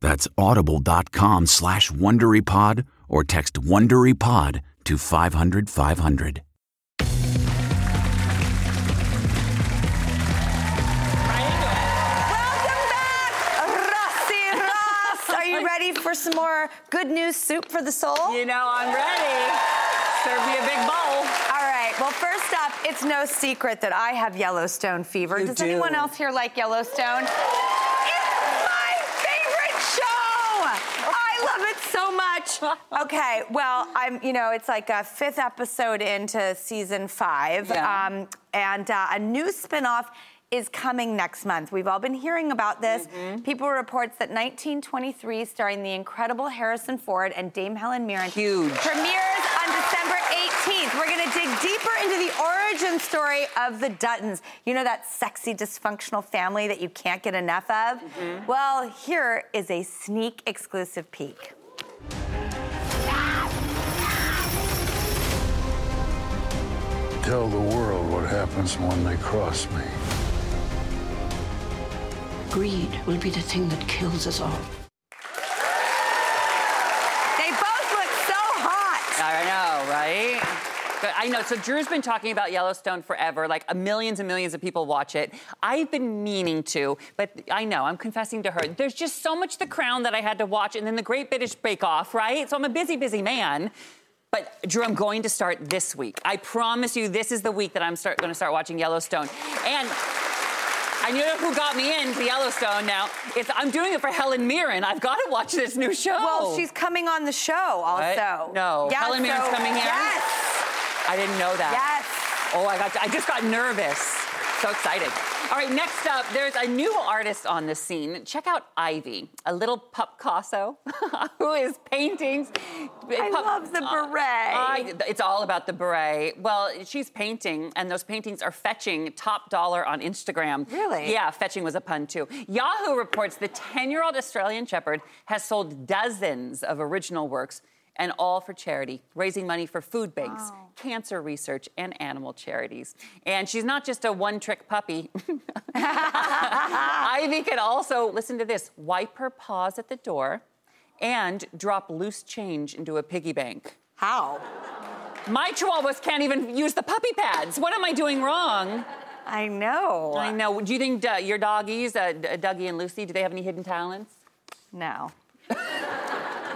That's audible.com slash WonderyPod or text WonderyPod to 500 500. Welcome back, Rossi Ross. Are you ready for some more good news soup for the soul? You know, I'm ready. Serve me a big bowl. All right. Well, first up, it's no secret that I have Yellowstone fever. You Does do. anyone else here like Yellowstone? It's my favorite show. I love it so much. Okay, well, I'm, you know, it's like a fifth episode into season five, Yeah. um, and uh, a new spinoff is coming next month. We've all been hearing about this. Mm-hmm. People reports that 1923, starring the incredible Harrison Ford and Dame Helen Mirren, Huge. premieres on December 18th. We're going to dig deeper into the origin story of the Duttons. You know that sexy, dysfunctional family that you can't get enough of? Mm-hmm. Well, here is a sneak exclusive peek. Tell the world what happens when they cross me. Greed will be the thing that kills us all. They both look so hot. I know, right? But I know. So Drew's been talking about Yellowstone forever. Like millions and millions of people watch it. I've been meaning to, but I know I'm confessing to her. There's just so much The Crown that I had to watch, and then the Great British Bake Off, right? So I'm a busy, busy man. But Drew, I'm going to start this week. I promise you, this is the week that I'm start, going to start watching Yellowstone. And I know who got me into Yellowstone now. It's, I'm doing it for Helen Mirren. I've got to watch this new show. Well, she's coming on the show also. What? No. Yeah, Helen Mirren's so- coming here? Yes. I didn't know that. Yes. Oh, I got. I just got nervous. So excited. All right, next up, there's a new artist on the scene. Check out Ivy, a little pup Picasso who is painting. I love the uh, beret. I- it's all about the beret. Well, she's painting, and those paintings are fetching top dollar on Instagram. Really? Yeah, fetching was a pun too. Yahoo reports the 10 year old Australian Shepherd has sold dozens of original works. And all for charity, raising money for food banks, cancer research, and animal charities. And she's not just a one trick puppy. Ivy can also, listen to this, wipe her paws at the door and drop loose change into a piggy bank. How? My chihuahuas can't even use the puppy pads. What am I doing wrong? I know. I know. Do you think uh, your doggies, uh, Dougie and Lucy, do they have any hidden talents? No.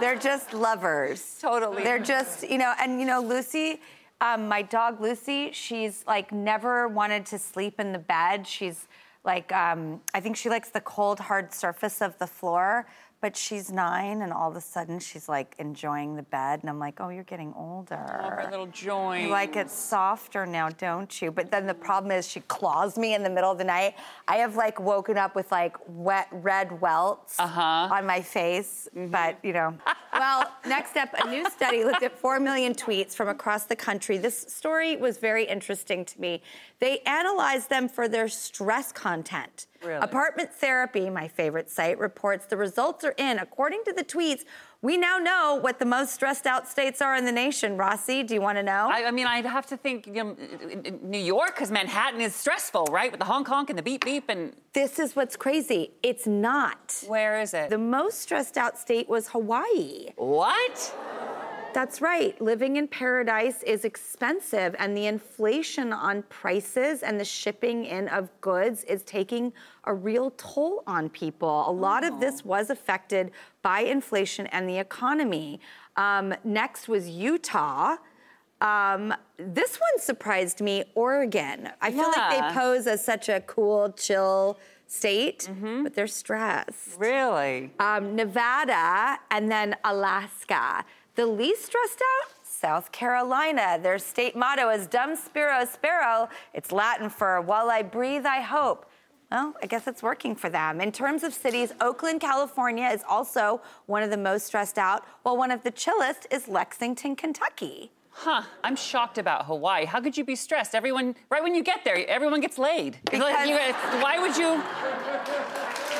They're just lovers. Totally. They're just, you know, and you know, Lucy, um, my dog Lucy, she's like never wanted to sleep in the bed. She's like, um, I think she likes the cold, hard surface of the floor. But she's nine, and all of a sudden she's like enjoying the bed, and I'm like, oh, you're getting older. her little joint. You like it softer now, don't you? But then the problem is she claws me in the middle of the night. I have like woken up with like wet red welts Uh-huh. on my face, but you know, well, next up, a new study looked at 4 million tweets from across the country. This story was very interesting to me. They analyzed them for their stress content. Really? Apartment Therapy, my favorite site, reports the results are in. According to the tweets, we now know what the most stressed out states are in the nation. Rossi, do you want to know? I, I mean, I'd have to think you know, New York, because Manhattan is stressful, right? With the honk honk and the beep beep and. this is what's crazy. It's not. Where is it? The most stressed out state was Hawaii. what? That's right. Living in paradise is expensive, and the inflation on prices and the shipping in of goods is taking a real toll on people. A lot of this was affected by inflation and the economy. Um, next was Utah. Um, this one surprised me Oregon. I feel like they pose as such a cool, chill state, but they're stressed Really? um, Nevada, and then Alaska. The least stressed out? South Carolina. Their state motto is Dum Spiro Spero. It's Latin for While I breathe, I hope. Well, I guess it's working for them. In terms of cities, Oakland, California is also one of the most stressed out, while one of the chillest is Lexington, Kentucky. Huh. I'm shocked about Hawaii. How could you be stressed? Everyone, right when you get there, everyone gets laid. Because- you- why would you?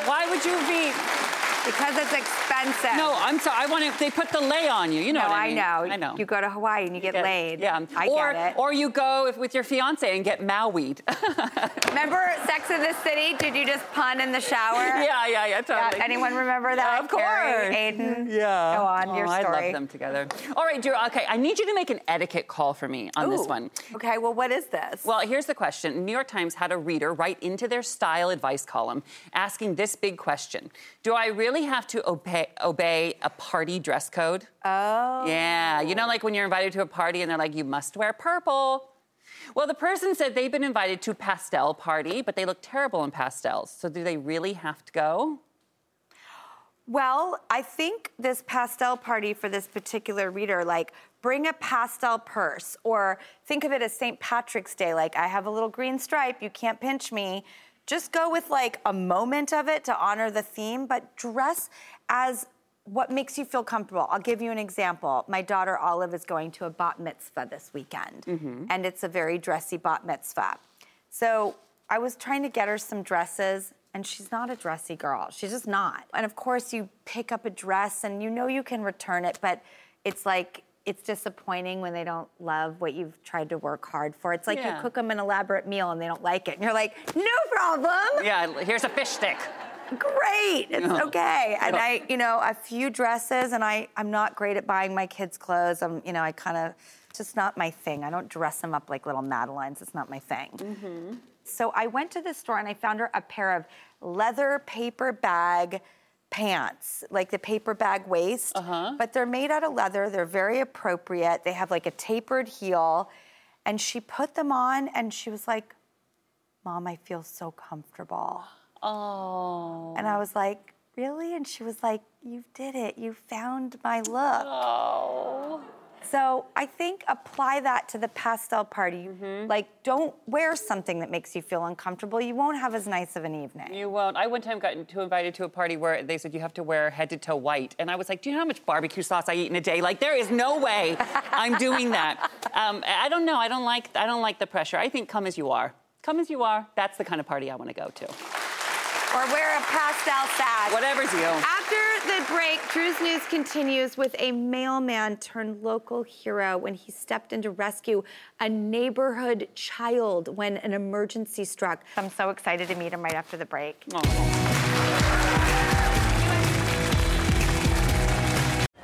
Why would you be? Because it's expensive. No, I'm sorry. I want to. They put the lay on you. You know No, what I I mean? know. I know. You go to Hawaii and you get Yeah, laid. Yeah. I or, get it. Or you go if, with your fiance and get Mauied. Remember Sex in the City? Did you just pun in the shower? yeah, yeah, yeah. Totally. Yeah, anyone remember that? Of course. Carrie, Aiden. Yeah. Go on, your Oh, I love them together. All right, Drew. Okay, I need you to make an etiquette call for me on this Ooh. one. Okay, well, what is this? Well, here's the question. New York Times had a reader write into their style advice column asking this big question Do I really have to obey, obey a party dress code? oh. Yeah, you know, like when you're invited to a party and they're like, you must wear purple. Well, the person said they've been invited to a pastel party, but they look terrible in pastels. So do they really have to go? Well, I think this pastel party for this particular reader, like, bring a pastel purse, or think of it as St. Patrick's Day, like, I have a little green stripe, you can't pinch me. Just go with like a moment of it to honor the theme, but dress as what makes you feel comfortable. I'll give you an example. My daughter Olive is going to a bat mitzvah this weekend, mm-hmm. and it's a very dressy bat mitzvah. So I was trying to get her some dresses, and she's not a dressy girl. She's just not. And of course, you pick up a dress and you know you can return it, but it's like, it's disappointing when they don't love what you've tried to work hard for. It's like Yeah. you cook them an elaborate meal and they don't like it. And you're like, no problem. Yeah, here's a fish stick. Great. It's Yeah. okay. And I, you know, a few dresses, and I, I'm not great at buying my kids clothes. I'm, you know, I kind of, just not my thing. I don't dress them up like little Madelines. It's not my thing. Mm-hmm. So I went to the store and I found her a pair of leather paper bag pants, like the paper bag waist. Uh-huh. But they're made out of leather. They're very appropriate. They have like a tapered heel. And she put them on and she was like, Mom, I feel so comfortable. Oh. And I was like, Really? And she was like, You did it. You found my look. Oh. So I think apply that to the pastel party. Like, don't wear something that makes you feel uncomfortable. You won't have as nice of an evening. You won't. I one time got to invited to a party where they said you have to wear head to toe white, and I was like, "Do you know how much barbecue sauce I eat in a day? Like, there is no way I'm doing that." Um, I don't know. I don't like. I don't like the pressure. I think come as you are. Come as you are. That's the kind of party I want to go to. Or wear a pastel sash. Whatever's you. After the break, Drew's News continues with a mailman turned local hero when he stepped in to rescue a neighborhood child when an emergency struck. I'm so excited to meet him right after the break.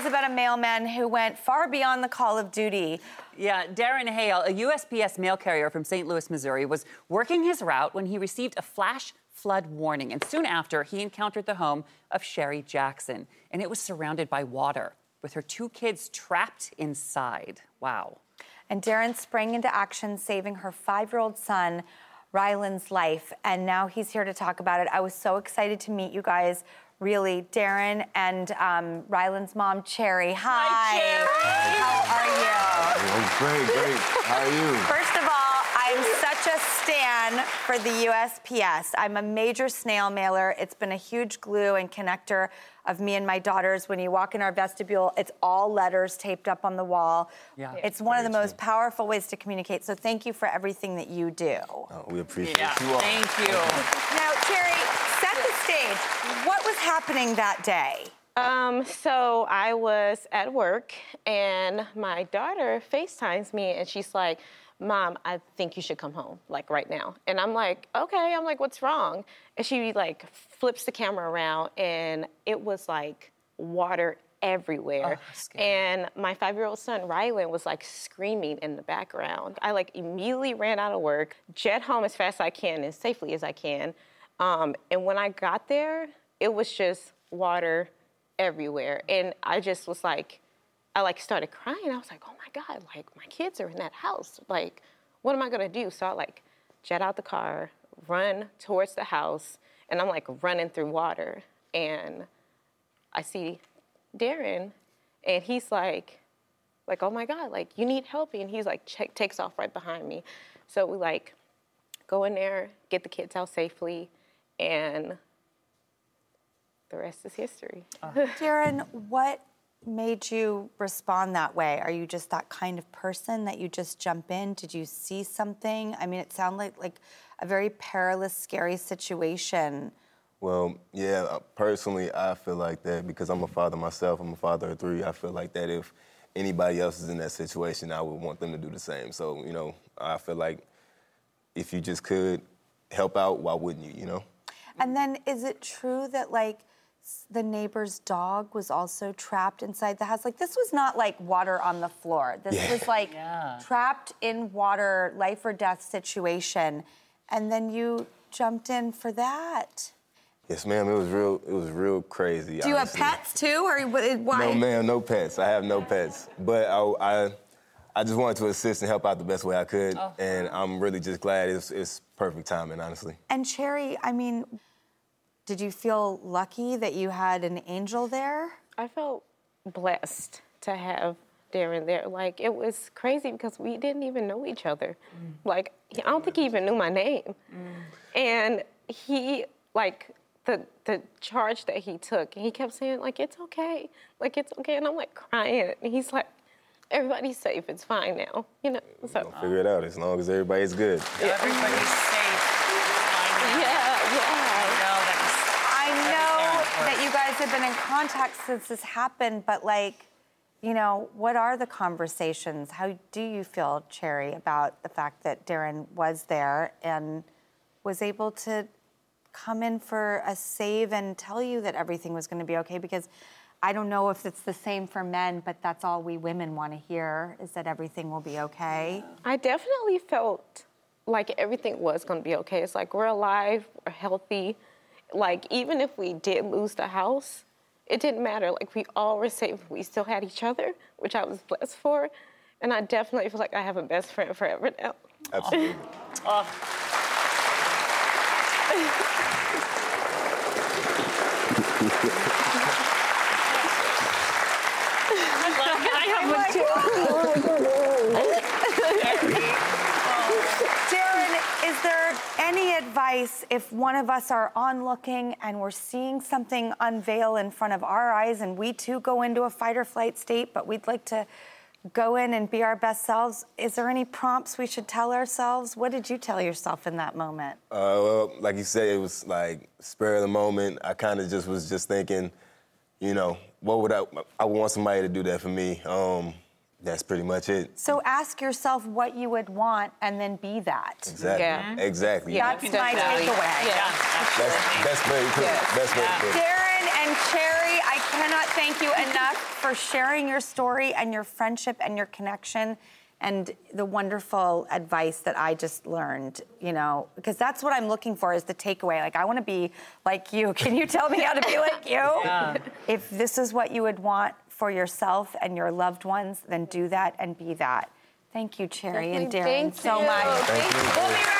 Is about a mailman who went far beyond the call of duty. Yeah, Darren Hale, a USPS mail carrier from St. Louis, Missouri, was working his route when he received a flash flood warning. And soon after, he encountered the home of Sherry Jackson. And it was surrounded by water, with her two kids trapped inside. Wow. And Darren sprang into action, saving her five year old son, Ryland's life. And now he's here to talk about it. I was so excited to meet you guys. Really, Darren and um, Ryland's mom, Cherry. Hi. Hi how are you? great, great. How are you? First of all, I'm such a stan for the USPS. I'm a major snail mailer. It's been a huge glue and connector of me and my daughters. When you walk in our vestibule, it's all letters taped up on the wall. Yeah. It's one of the most powerful ways to communicate. So thank you for everything that you do. Oh, we appreciate Yeah, you all. thank you. Now, Cherry, set the stage. What was happening that day? Um, so I was at work and my daughter FaceTimes me and she's like, Mom, I think you should come home, like right now. And I'm like, okay. I'm like, what's wrong? And she like flips the camera around and it was like water everywhere. and my five year old son, Rylan, was like screaming in the background. I like immediately ran out of work, jet home as fast as I can and safely as I can. Um, and when I got there, it was just water everywhere. And I just was like, I like started crying. I was like, oh my God, like my kids are in that house. Like, what am I gonna do? So I like jet out the car, run towards the house, and I'm like running through water. And I see Darren, and he's like, like, oh my God, like you need help. And he's like, check, takes off right behind me. So we like go in there, get the kids out safely, and the rest is history. Darren, what made you respond that way? Are you just that kind of person that you just jump in? Did you see something? I mean, it sounded like like a very perilous, scary situation. Well, yeah, uh, personally, I feel like that because I'm a father myself. I'm a father of three. I feel like that if anybody else is in that situation, I would want them to do the same. So, you know, I feel like if you just could help out, why wouldn't you, you know? And then is it true that like the neighbor's dog was also trapped inside the house? Like this was not like water on the floor. This Yeah. was like trapped in water, life or death situation. And then you jumped in for that. Yes, ma'am. It was real. It was real crazy. Do you have pets too, or why? No, ma'am. No pets. I have no pets. But I, I, I just wanted to assist and help out the best way I could, Oh. and I'm really just glad it's, it's perfect timing, honestly. And Cherry, I mean, did you feel lucky that you had an angel there? I felt blessed to have Darren there. Like it was crazy because we didn't even know each other. Mm. Like I don't think he even knew my name. Mm. And he like the the charge that he took, he kept saying like it's okay, like it's okay, and I'm like crying, and he's like, everybody's safe, it's fine now, you know. So Figure it out as long as everybody's good. Everybody's safe. yeah, yeah. I know that you guys have been in contact since this happened, but like, you know, what are the conversations? How do you feel, Cherry, about the fact that Darren was there and was able to come in for a save and tell you that everything was going to be okay? Because I don't know if it's the same for men, but that's all we women want to hear is that everything will be okay. I definitely felt like everything was going to be okay. It's like we're alive, we're healthy. Like even if we did lose the house, it didn't matter. Like we all were safe. We still had each other, which I was blessed for. And I definitely feel like I have a best friend forever now. Absolutely. I oh. have one too. Darren, is there any advice if one of us are onlooking and we're seeing something unveil in front of our eyes and we too go into a fight or flight state, but we'd like to go in and be our best selves. Is there any prompts we should tell ourselves? What did you tell yourself in that moment? Uh, well, like you said, it was like spur of the moment. I kind of just was just thinking, you know, what would I? I want somebody to do that for me. Um, that's pretty much it. So ask yourself what you would want and then be that. Exactly. Yeah. Exactly. That's my takeaway. Yeah. That's, that's very cool. That's very cool. Darren and Cherry, I cannot thank you enough for sharing your story and your friendship and your connection and the wonderful advice that I just learned, you know, because that's what I'm looking for is the takeaway. Like, I want to be like you. Can you tell me how to be like you? Yeah. If this is what you would want for yourself and your loved ones, then do that and be that. Thank you, Cherry and Darren, Thank so you. much. Thank you. We'll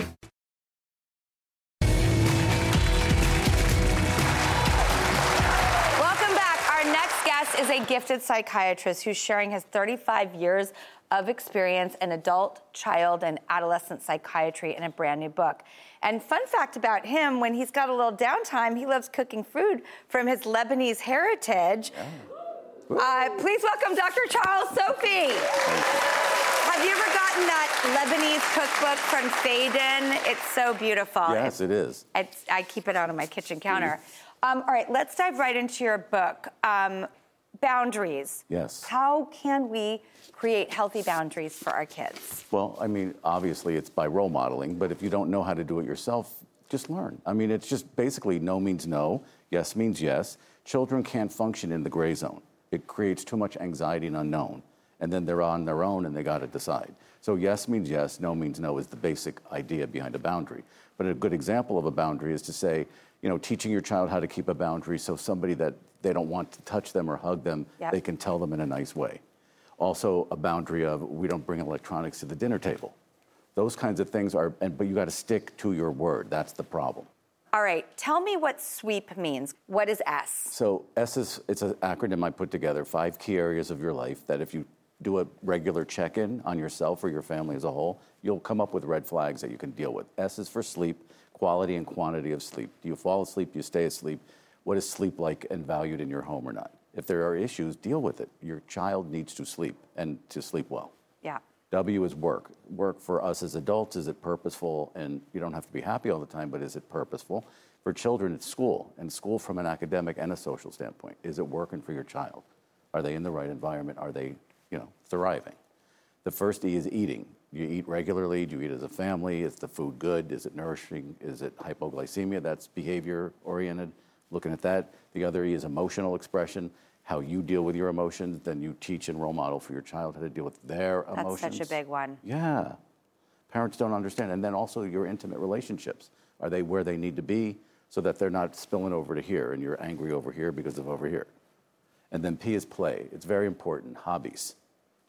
Gifted psychiatrist who's sharing his 35 years of experience in adult, child, and adolescent psychiatry in a brand new book. And fun fact about him, when he's got a little downtime, he loves cooking food from his Lebanese heritage. Uh, please welcome Dr. Charles Sophy. Have you ever gotten that Lebanese cookbook from Faden? It's so beautiful. Yes, it is. It's, I keep it out on my kitchen counter. Um, all right, let's dive right into your book. Um, boundaries. Yes. How can we create healthy boundaries for our kids? Well, I mean, obviously it's by role modeling, but if you don't know how to do it yourself, just learn. I mean, it's just basically no means no, yes means yes. Children can't function in the gray zone. It creates too much anxiety and unknown. And then they're on their own and they got to decide. So, yes means yes, no means no is the basic idea behind a boundary. But a good example of a boundary is to say, you know, teaching your child how to keep a boundary so somebody that they don't want to touch them or hug them, Yep. they can tell them in a nice way. Also, a boundary of we don't bring electronics to the dinner table. Those kinds of things are, and, but you got to stick to your word. That's the problem. All right, tell me what sweep means. What is S? So S is it's an acronym I put together, five key areas of your life that if you do a regular check-in on yourself or your family as a whole, you'll come up with red flags that you can deal with. S is for sleep, quality and quantity of sleep. Do you fall asleep? Do you stay asleep? What is sleep like and valued in your home or not? If there are issues, deal with it. Your child needs to sleep and to sleep well. Yeah. W is work. Work for us as adults, is it purposeful? And you don't have to be happy all the time, but is it purposeful? For children, it's school, and school from an academic and a social standpoint. Is it working for your child? Are they in the right environment? Are they, you know, thriving? The first E is eating. You eat regularly? Do you eat as a family? Is the food good? Is it nourishing? Is it hypoglycemia? That's behavior oriented. Looking at that. The other E is emotional expression. How you deal with your emotions, then you teach and role model for your child how to deal with their That's emotions. such a big one. Yeah. Parents don't understand. And then also your intimate relationships. Are they where they need to be so that they're not spilling over to here and you're angry over here because of over here? And then P is play. It's very important. Hobbies.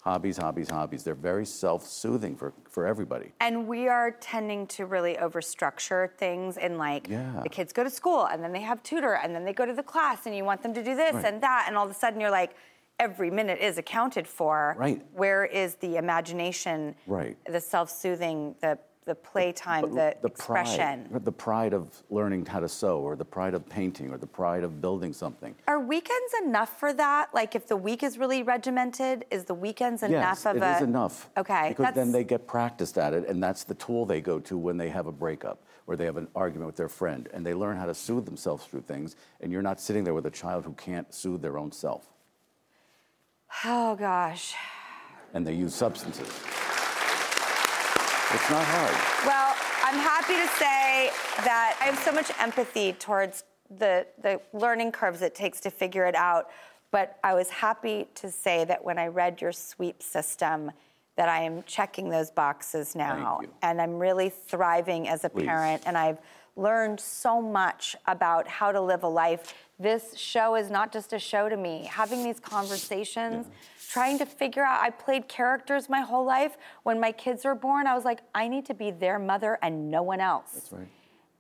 Hobbies, hobbies, hobbies. They're very self soothing for, for everybody. And we are tending to really overstructure things in like Yeah. the kids go to school and then they have tutor and then they go to the class and you want them to do this Right. and that and all of a sudden you're like every minute is accounted for. Right. Where is the imagination? Right. The self-soothing, the the playtime, the, the expression. pride, the pride of learning how to sew, or the pride of painting, or the pride of building something. Are weekends enough for that? Like, if the week is really regimented, is the weekends enough yes, of it a? is enough. Okay, Because that's then they get practiced at it, and that's the tool they go to when they have a breakup or they have an argument with their friend, and they learn how to soothe themselves through things. And you're not sitting there with a child who can't soothe their own self, oh gosh. and they use substances. It's not hard. Well, I'm happy to say that I have so much empathy towards the, the learning curves it takes to figure it out. But I was happy to say that when I read your sweep system, that I am checking those boxes now. And I'm really thriving as a Please. parent. And I've learned so much about how to live a life. This show is not just a show to me. Having these conversations, trying to figure out, I played characters my whole life. When my kids were born, I was like, I need to be their mother and no one else. That's right.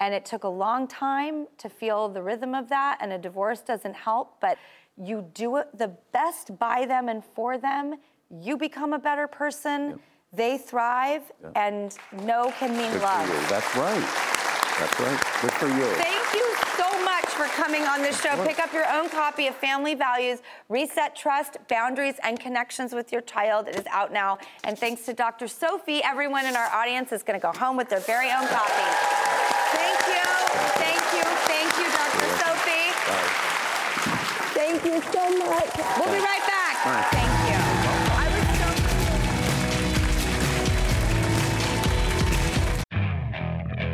And it took a long time to feel the rhythm of that, and a divorce doesn't help, but you do it the best by them and for them. You become a better person, they thrive, and no can mean Good love. That's right. That's right. Good for you. Thank you so much for coming on this show. Pick up your own copy of Family Values Reset Trust, Boundaries, and Connections with Your Child. It is out now. And thanks to Dr. Sophy, everyone in our audience is going to go home with their very own copy. Thank you. Thank you. Thank you, Dr. Sophy. Thank you so much. We'll be right back. Thank you.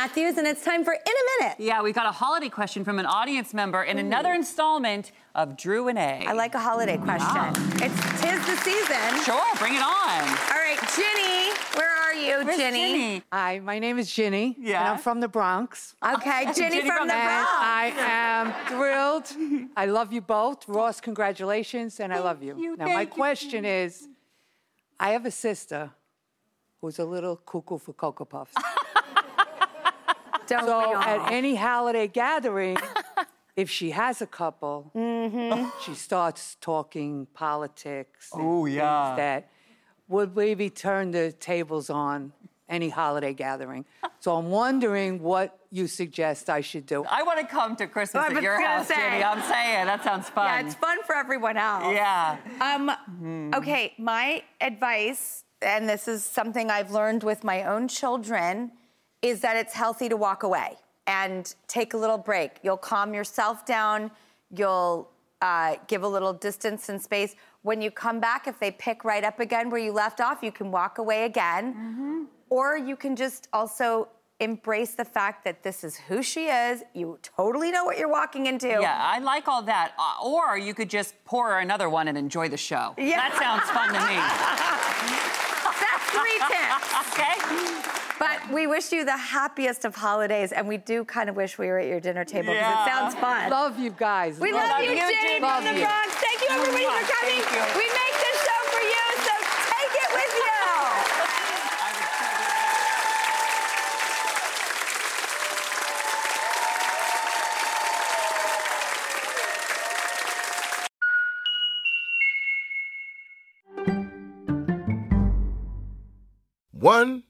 Mathews, and it's time for In a Minute. Yeah, we got a holiday question from an audience member in another installment of Drew and A. I like a holiday ah. question. It's tis the season. Sure, bring it on. All right, Ginny, where are you, Where's Ginny? Ginny? Hi, my name is Ginny. Yeah. And I'm from the Bronx. Okay, Ginny, Ginny from, from the the Bronx. I am thrilled. I love you both. Ross, congratulations, and I love you. you, now, my you, question is I have a sister who's a little cuckoo for Cocoa Puffs. Don't we so, all? at any holiday gathering, if she has a couple, Mm-hmm. she starts talking politics. and Oh, things yeah. That would maybe turn the tables on any holiday gathering. So I'm wondering what you suggest I should do. I want to come to Christmas I at your house, say. Ginny. I'm saying that sounds fun. Yeah, it's fun for everyone else. Yeah. Um, Okay, my advice, and this is something I've learned with my own children, is that it's healthy to walk away and take a little break. You'll calm yourself down. You'll uh, give a little distance and space. When you come back, if they pick right up again where you left off, you can walk away again. Or you can just also embrace the fact that this is who she is. You totally know what you're walking into. Yeah, I like all that. Uh, or you could just pour her another one and enjoy the show. Yeah. That sounds fun to me. That's three tips. Okay. But we wish you the happiest of holidays, and we do kind of wish we were at your dinner table because Yeah. it sounds fun. Love you guys. we love, love you, you, Jenny Jenny. from Love the you. Bronx. Thank you, everybody, for coming. Thank you. We make this show for you, so take it with you. One, two,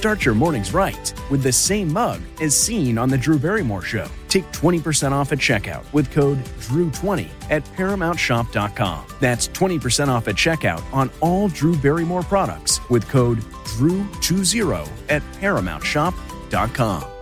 Start your mornings right with the same mug as seen on The Drew Barrymore Show. Take 20% off at checkout with code DREW20 at ParamountShop.com. That's 20% off at checkout on all Drew Barrymore products with code DREW20 at ParamountShop.com.